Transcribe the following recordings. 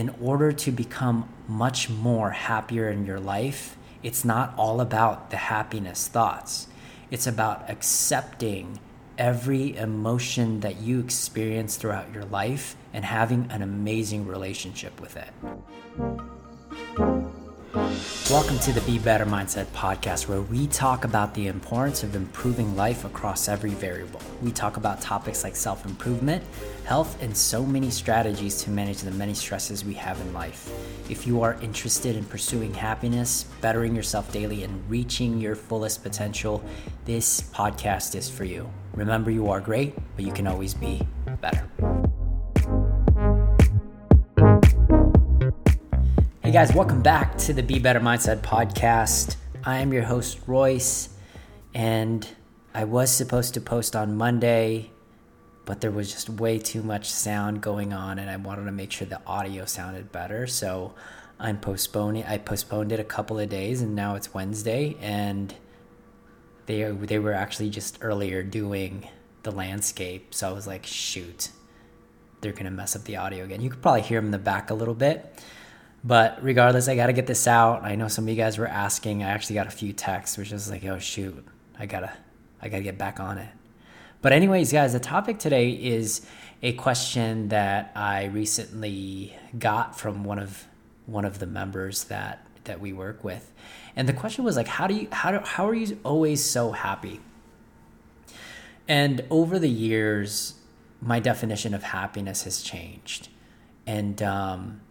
in order to become much more happier in your life, it's not all about the happiness thoughts. It's about accepting every emotion that you experience throughout your life and having an amazing relationship with it. Welcome to the Be Better Mindset podcast, where we talk about the importance of improving life across every variable. We talk about topics like self improvement, health, and so many strategies to manage the many stresses we have in life. If you are interested in pursuing happiness, bettering yourself daily, and reaching your fullest potential, this podcast is for you. Remember, you are great, but you can always be better. Hey guys, welcome back to the Be Better Mindset podcast. I am your host, Royce, and I was supposed to post on Monday, but there was just way too much sound going on, and I wanted to make sure the audio sounded better. So I'm postponing. I postponed it a couple of days, and now it's Wednesday, and they they were actually just earlier doing the landscape. So I was like, shoot, they're gonna mess up the audio again. You could probably hear them in the back a little bit. But regardless, I got to get this out. I know some of you guys were asking. I actually got a few texts, which is like, oh shoot, I gotta, I gotta get back on it. But anyways, guys, the topic today is a question that I recently got from one of one of the members that that we work with, and the question was like, how do you how do, how are you always so happy? And over the years, my definition of happiness has changed, and um,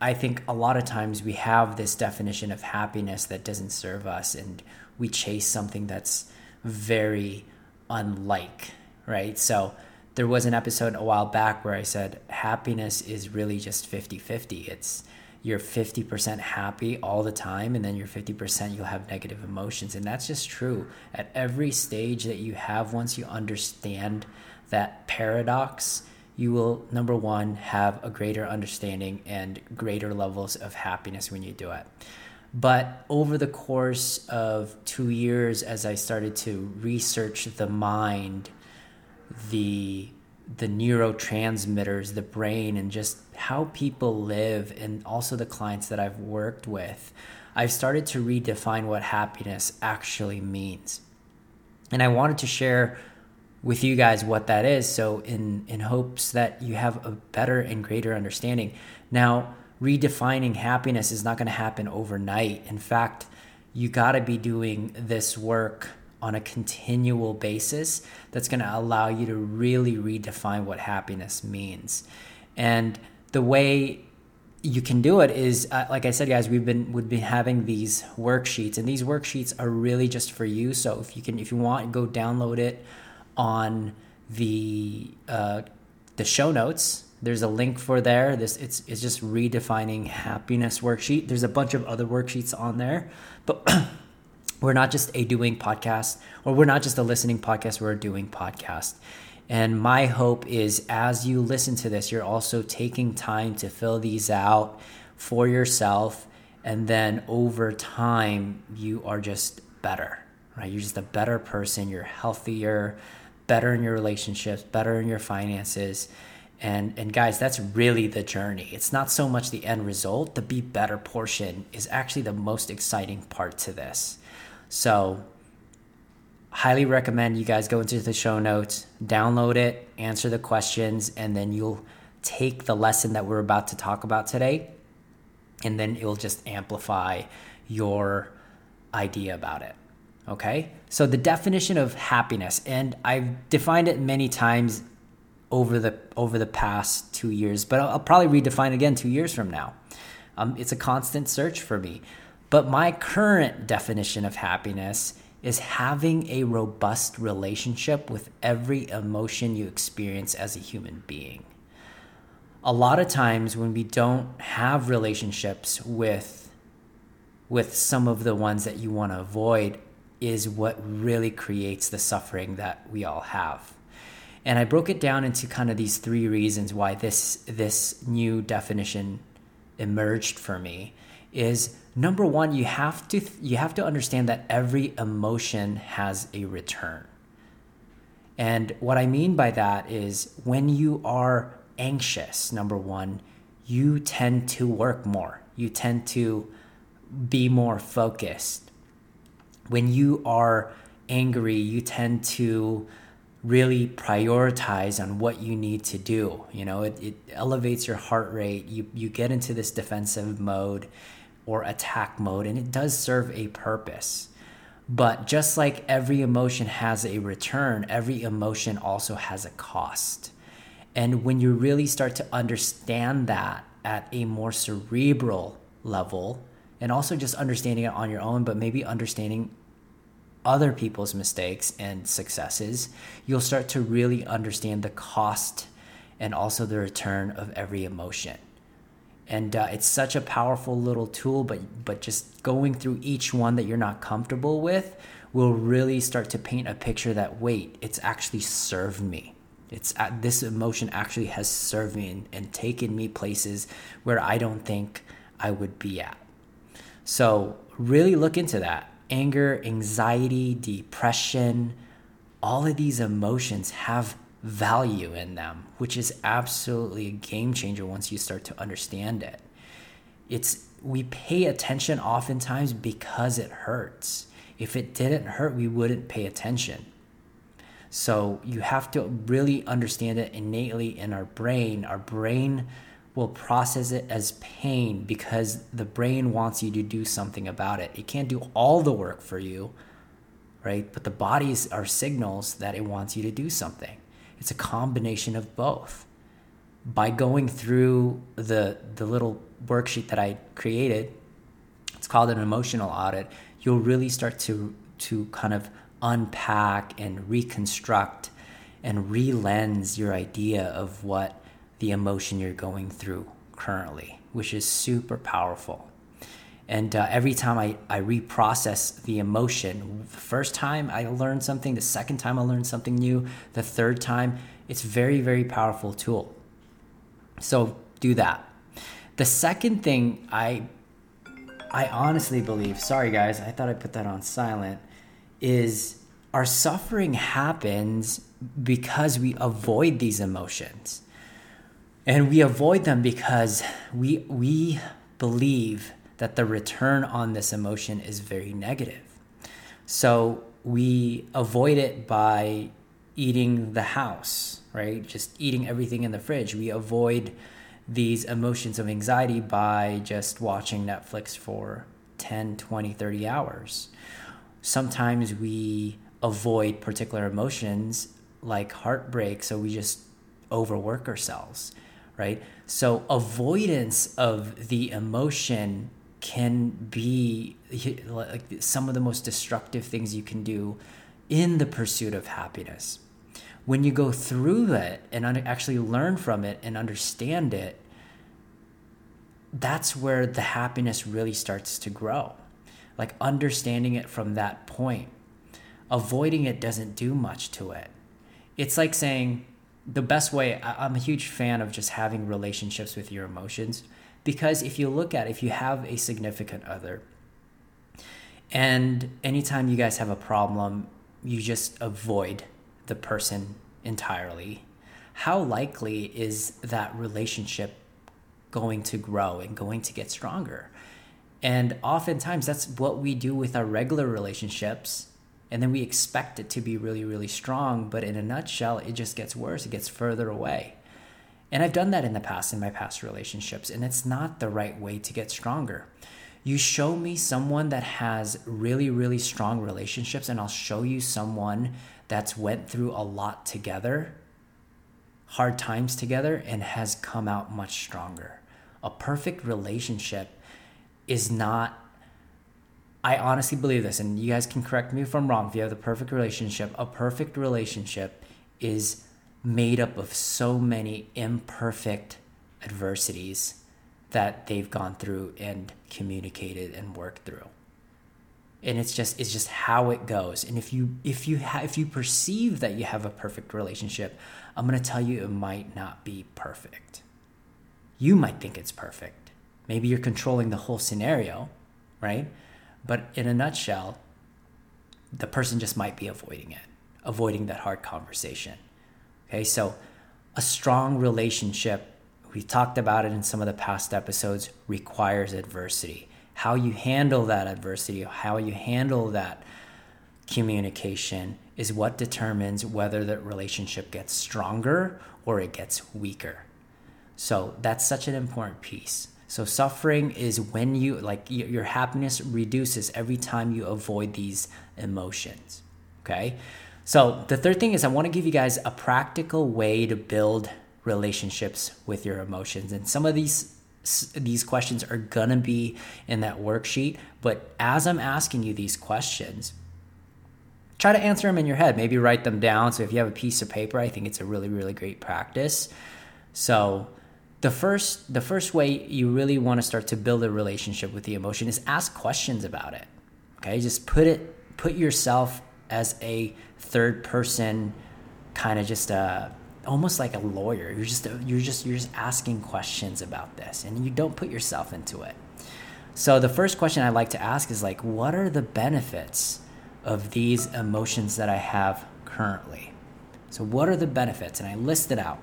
I think a lot of times we have this definition of happiness that doesn't serve us and we chase something that's very unlike, right? So there was an episode a while back where I said happiness is really just 50 50. It's you're 50% happy all the time, and then you're 50% you'll have negative emotions. And that's just true. At every stage that you have, once you understand that paradox, you will number one have a greater understanding and greater levels of happiness when you do it. But over the course of two years as i started to research the mind the the neurotransmitters the brain and just how people live and also the clients that i've worked with i've started to redefine what happiness actually means. And i wanted to share with you guys what that is. So in in hopes that you have a better and greater understanding. Now, redefining happiness is not going to happen overnight. In fact, you got to be doing this work on a continual basis that's going to allow you to really redefine what happiness means. And the way you can do it is uh, like I said guys we've been we've been having these worksheets and these worksheets are really just for you so if you can if you want go download it on the uh, the show notes. There's a link for there. This it's it's just redefining happiness worksheet. There's a bunch of other worksheets on there, but we're not just a doing podcast, or we're not just a listening podcast. We're a doing podcast. And my hope is as you listen to this, you're also taking time to fill these out for yourself. And then over time, you are just better, right? You're just a better person. You're healthier better in your relationships, better in your finances. And and guys, that's really the journey. It's not so much the end result. The be better portion is actually the most exciting part to this. So highly recommend you guys go into the show notes, download it, answer the questions, and then you'll take the lesson that we're about to talk about today, and then it'll just amplify your idea about it. Okay. So the definition of happiness, and I've defined it many times over the over the past two years, but I'll, I'll probably redefine again two years from now. Um, it's a constant search for me. But my current definition of happiness is having a robust relationship with every emotion you experience as a human being. A lot of times when we don't have relationships with with some of the ones that you want to avoid, is what really creates the suffering that we all have. And I broke it down into kind of these three reasons why this this new definition emerged for me is number 1 you have to you have to understand that every emotion has a return. And what I mean by that is when you are anxious, number 1, you tend to work more. You tend to be more focused. When you are angry, you tend to really prioritize on what you need to do. You know, it, it elevates your heart rate. You, you get into this defensive mode or attack mode, and it does serve a purpose. But just like every emotion has a return, every emotion also has a cost. And when you really start to understand that at a more cerebral level, and also just understanding it on your own, but maybe understanding other people's mistakes and successes, you'll start to really understand the cost and also the return of every emotion. And uh, it's such a powerful little tool, but but just going through each one that you're not comfortable with will really start to paint a picture that wait, it's actually served me. It's uh, this emotion actually has served me and, and taken me places where I don't think I would be at. So really look into that anger, anxiety, depression, all of these emotions have value in them, which is absolutely a game changer once you start to understand it. It's we pay attention oftentimes because it hurts. If it didn't hurt, we wouldn't pay attention. So you have to really understand it innately in our brain. Our brain will process it as pain because the brain wants you to do something about it. It can't do all the work for you, right? But the bodies are signals that it wants you to do something. It's a combination of both. By going through the the little worksheet that I created, it's called an emotional audit, you'll really start to to kind of unpack and reconstruct and re-lens your idea of what the emotion you're going through currently, which is super powerful. And uh, every time I, I reprocess the emotion, the first time I learn something, the second time I learn something new, the third time, it's very, very powerful tool. So do that. The second thing I I honestly believe, sorry guys, I thought I put that on silent, is our suffering happens because we avoid these emotions and we avoid them because we we believe that the return on this emotion is very negative. So we avoid it by eating the house right? Just eating everything in the fridge. We avoid these emotions of anxiety by just watching netflix for 10 20 30 hours. Sometimes we avoid particular emotions like heartbreak so we just overwork ourselves right? So avoidance of the emotion can be like some of the most destructive things you can do in the pursuit of happiness. When you go through it and actually learn from it and understand it, that's where the happiness really starts to grow. Like understanding it from that point. Avoiding it doesn't do much to it. It's like saying, the best way i'm a huge fan of just having relationships with your emotions because if you look at if you have a significant other and anytime you guys have a problem you just avoid the person entirely how likely is that relationship going to grow and going to get stronger? And oftentimes that's what we do with our regular relationships and then we expect it to be really really strong but in a nutshell it just gets worse. It gets further away. And i've done that in the past in my past relationships and it's not the right way to get stronger. You show me someone that has really really strong relationships and i'll show you someone that's went through a lot together hard times together and has come out much stronger. A perfect relationship is not I honestly believe this, and you guys can correct me if I'm wrong. If you have the perfect relationship, a perfect relationship is made up of so many imperfect adversities that they've gone through and communicated and worked through. And it's just it's just how it goes. And if you if you ha- if you perceive that you have a perfect relationship i'm going to tell you it might not be perfect. You might think it's perfect. Maybe you're controlling the whole scenario right but in a nutshell, the person just might be avoiding it, avoiding that hard conversation. Okay, so a strong relationship we've talked about it in some of the past episodes, requires adversity. How you handle that adversity, how you handle that communication is what determines whether the relationship gets stronger or it gets weaker. So that's such an important piece. So suffering is when you like your happiness reduces every time you avoid these emotions. Okay? So the third thing is I want to give you guys a practical way to build relationships with your emotions. And some of these these questions are going to be in that worksheet, but as I'm asking you these questions, try to answer them in your head. Maybe write them down. So if you have a piece of paper, I think it's a really really great practice. So the first the first way you really want to start to build a relationship with the emotion is ask questions about it okay? Just put it put yourself as a third person kind of just a uh, almost like a lawyer. You're just you're just you're just asking questions about this and you don't put yourself into it. So the first question i like to ask is like what are the benefits of these emotions that i have currently? So what are the benefits? And i list it out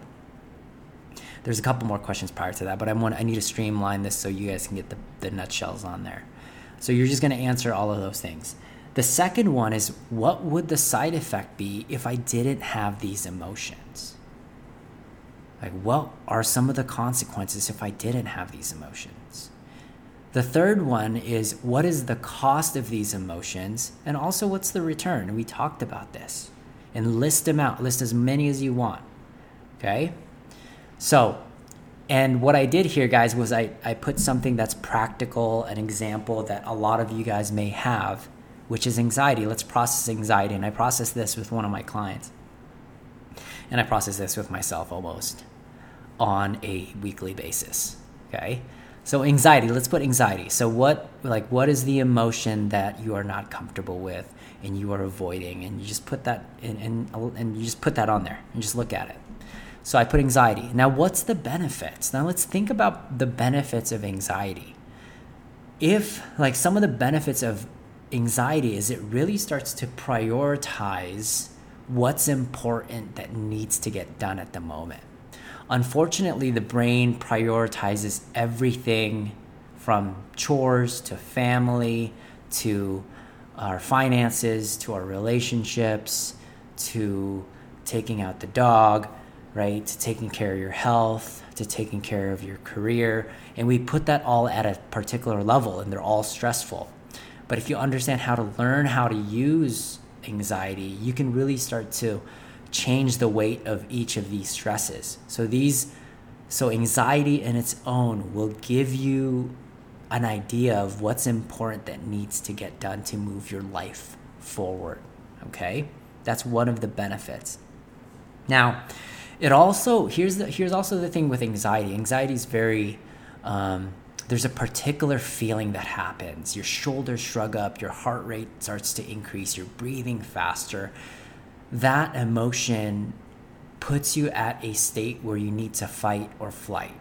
there's a couple more questions prior to that, but I'm want I need to streamline this so you guys can get the, the nutshells on there. So you're just going to answer all of those things. The second one is what would the side effect be if I didn't have these emotions? Like, what are some of the consequences if I didn't have these emotions? The third one is what is the cost of these emotions? And also, what's the return? We talked about this. And list them out, list as many as you want. Okay? So, and what I did here, guys, was I, I put something that's practical, an example that a lot of you guys may have, which is anxiety. Let's process anxiety. And I process this with one of my clients. And I process this with myself almost on a weekly basis. Okay. So anxiety, let's put anxiety. So what like what is the emotion that you are not comfortable with and you are avoiding and you just put that in and and you just put that on there and just look at it. So I put anxiety. Now, what's the benefits? Now, let's think about the benefits of anxiety. If, like, some of the benefits of anxiety is it really starts to prioritize what's important that needs to get done at the moment. Unfortunately, the brain prioritizes everything from chores to family to our finances to our relationships to taking out the dog right? To taking care of your health, to taking care of your career. And we put that all at a particular level and they're all stressful. But if you understand how to learn how to use anxiety, you can really start to change the weight of each of these stresses. So these so anxiety in its own will give you an idea of what's important that needs to get done to move your life forward. Okay? That's one of the benefits. Now, it also here's the here's also the thing with anxiety. Anxiety is very um, there's a particular feeling that happens. Your shoulders shrug up, your heart rate starts to increase, you're breathing faster. That emotion puts you at a state where you need to fight or flight.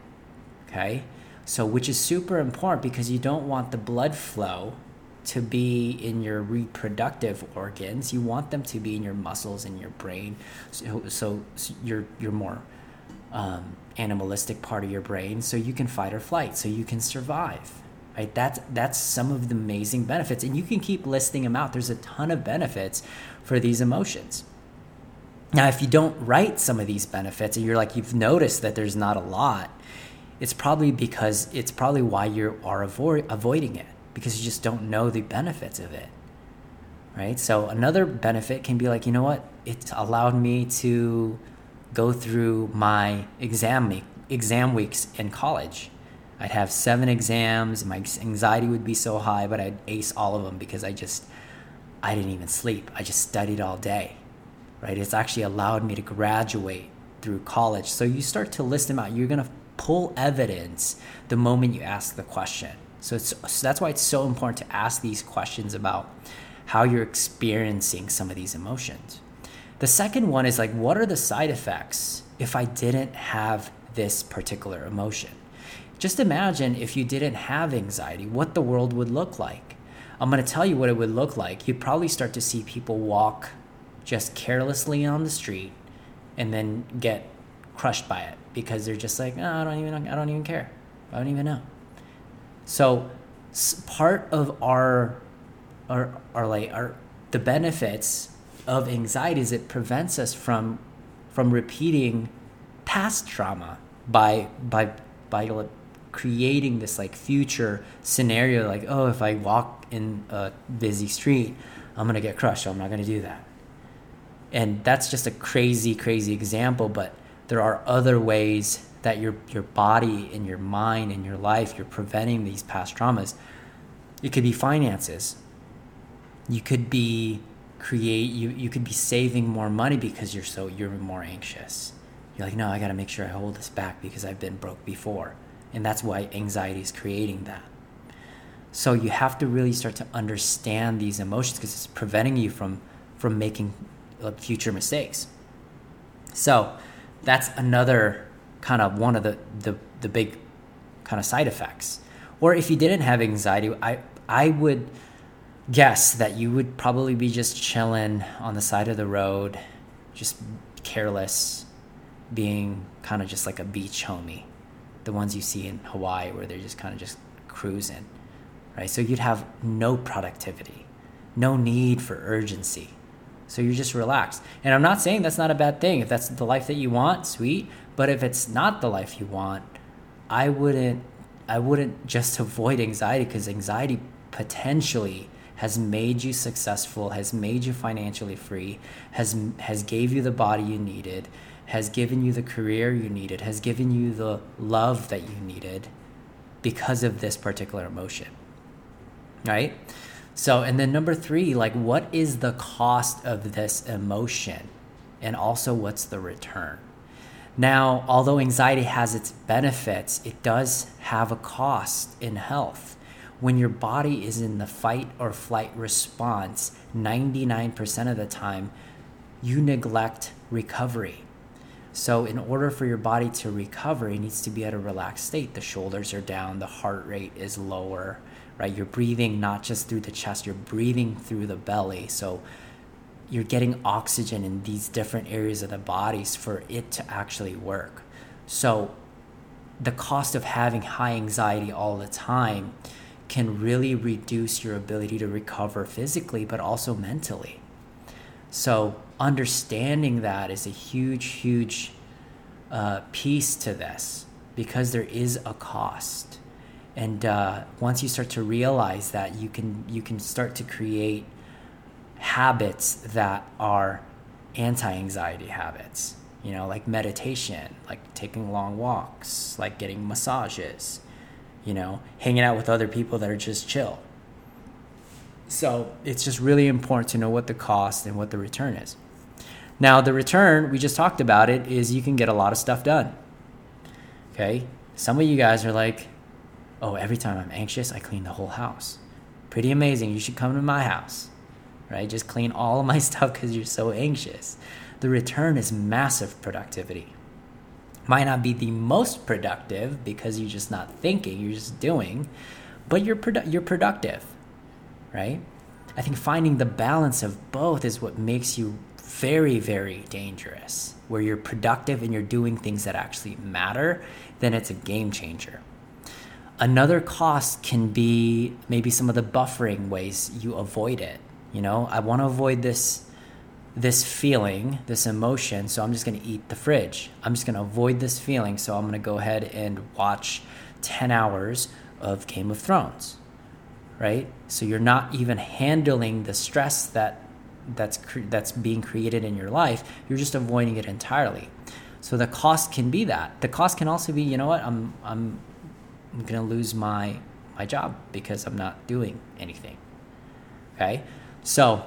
Okay? So, which is super important because you don't want the blood flow to be in your reproductive organs. You want them to be in your muscles and your brain. So, so, so you're you're more um, animalistic part of your brain, so you can fight or flight, so you can survive. Right? That's that's some of the amazing benefits, and you can keep listing them out. There's a ton of benefits for these emotions. Now, if you don't write some of these benefits, and you're like you've noticed that there's not a lot, it's probably because it's probably why you are avoid, avoiding it because you just don't know the benefits of it. Right? So another benefit can be like, you know what? It allowed me to go through my exam week, exam weeks in college. I'd have seven exams. My anxiety would be so high, but I'd ace all of them because I just I didn't even sleep. I just studied all day. Right? It's actually allowed me to graduate through college. So you start to list them out. You're going to pull evidence the moment you ask the question. So, so that's why it's so important to ask these questions about how you're experiencing some of these emotions. The second one is like, what are the side effects if I didn't have this particular emotion? Just imagine if you didn't have anxiety, what the world would look like. I'm going to tell you what it would look like. You'd probably start to see people walk just carelessly on the street and then get crushed by it because they're just like, no, I don't even, I don't even care. I don't even know. So part of our, our, our like our, the benefits of anxiety is it prevents us from, from repeating past trauma by, by, by creating this like future scenario like oh if i walk in a busy street i'm gonna get crushed so i'm not gonna do that. And that's just a crazy crazy example but there are other ways that your your body and your mind and your life you're preventing these past traumas it could be finances you could be create you you could be saving more money because you're so you're more anxious you're like no i got to make sure i hold this back because i've been broke before and that's why anxiety is creating that. So you have to really start to understand these emotions because it's preventing you from from making uh, future mistakes. So that's another kind of one of the, the, the big kind of side effects. Or if you didn't have anxiety, I I would guess that you would probably be just chilling on the side of the road, just careless, being kind of just like a beach homie the ones you see in Hawaii where they're just kind of just cruising, right? So you'd have no productivity, no need for urgency. So you're just relaxed. And I'm not saying that's not a bad thing. If that's the life that you want, sweet. But if it's not the life you want, I wouldn't I wouldn't just avoid anxiety because anxiety potentially has made you successful, has made you financially free, has has gave you the body you needed, has given you the career you needed, has given you the love that you needed because of this particular emotion. Right? So, and then number three, like, what is the cost of this emotion? And also, what's the return? Now, although anxiety has its benefits, it does have a cost in health. When your body is in the fight or flight response, 99% of the time, you neglect recovery. So, in order for your body to recover, it needs to be at a relaxed state. The shoulders are down, the heart rate is lower, right? You're breathing not just through the chest, you're breathing through the belly. So, you're getting oxygen in these different areas of the bodies for it to actually work. So, the cost of having high anxiety all the time can really reduce your ability to recover physically, but also mentally. So, understanding that is a huge, huge uh, piece to this because there is a cost. And uh, once you start to realize that, you can you can start to create habits that are anti-anxiety habits. You know, like meditation, like taking long walks, like getting massages. You know, hanging out with other people that are just chill. So it's just really important to know what the cost and what the return is. Now, the return, we just talked about it, is you can get a lot of stuff done. Okay? Some of you guys are like, oh, every time I'm anxious, I clean the whole house. Pretty amazing. You should come to my house, right? Just clean all of my stuff because you're so anxious. The return is massive productivity. Might not be the most productive because you're just not thinking, you're just doing, but you're, produ- you're productive, right? I think finding the balance of both is what makes you very, very dangerous, where you're productive and you're doing things that actually matter, then it's a game changer. Another cost can be maybe some of the buffering ways you avoid it. You know, I want to avoid this this feeling, this emotion, so I'm just going to eat the fridge. I'm just going to avoid this feeling, so I'm going to go ahead and watch 10 hours of Game of Thrones. Right? So you're not even handling the stress that that's cre- that's being created in your life you're just avoiding it entirely so the cost can be that the cost can also be you know what i'm i'm, I'm going to lose my my job because i'm not doing anything okay so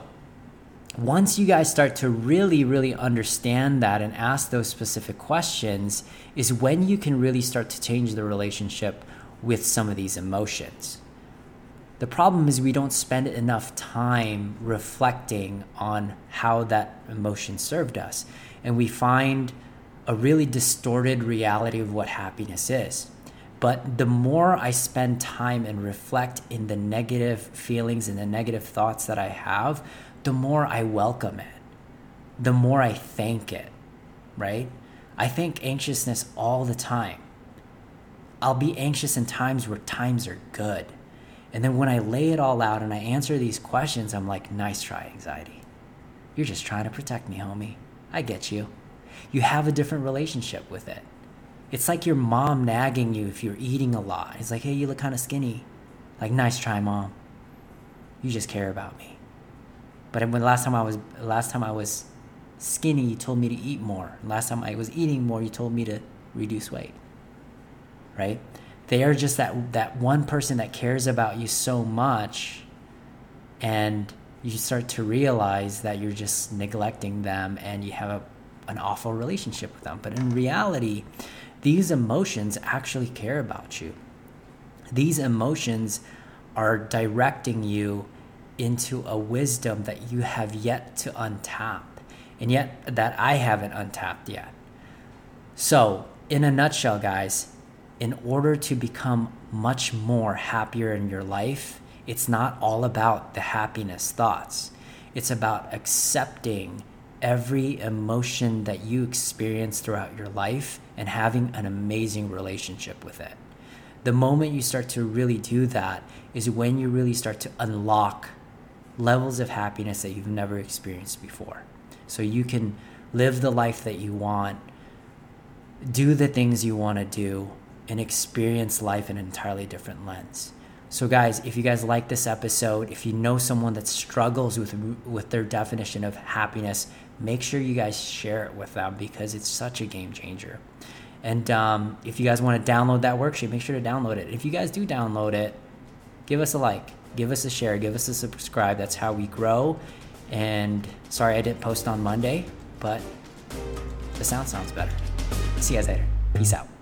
once you guys start to really really understand that and ask those specific questions is when you can really start to change the relationship with some of these emotions the problem is we don't spend enough time reflecting on how that emotion served us. And we find a really distorted reality of what happiness is. But the more I spend time and reflect in the negative feelings and the negative thoughts that I have, the more I welcome it, the more I thank it, right? I think anxiousness all the time. I'll be anxious in times where times are good. And then when I lay it all out and I answer these questions, I'm like, nice try, anxiety. You're just trying to protect me, homie. I get you. You have a different relationship with it. It's like your mom nagging you if you're eating a lot. It's like, hey, you look kind of skinny. Like, nice try, mom. You just care about me. But when last time I was last time I was skinny, you told me to eat more. Last time I was eating more, you told me to reduce weight. Right? They are just that that one person that cares about you so much and you start to realize that you're just neglecting them and you have a, an awful relationship with them. But in reality, these emotions actually care about you. These emotions are directing you into a wisdom that you have yet to untap, and yet that I haven't untapped yet. So, in a nutshell, guys, in order to become much more happier in your life, it's not all about the happiness thoughts. It's about accepting every emotion that you experience throughout your life and having an amazing relationship with it. The moment you start to really do that is when you really start to unlock levels of happiness that you've never experienced before. So you can live the life that you want, do the things you want to do, and experience life in an entirely different lens. So, guys, if you guys like this episode, if you know someone that struggles with with their definition of happiness, make sure you guys share it with them because it's such a game changer. And um, if you guys want to download that worksheet, make sure to download it. If you guys do download it, give us a like, give us a share, give us a subscribe. That's how we grow. And sorry I didn't post on Monday, but the sound sounds better. See you guys later. Peace out.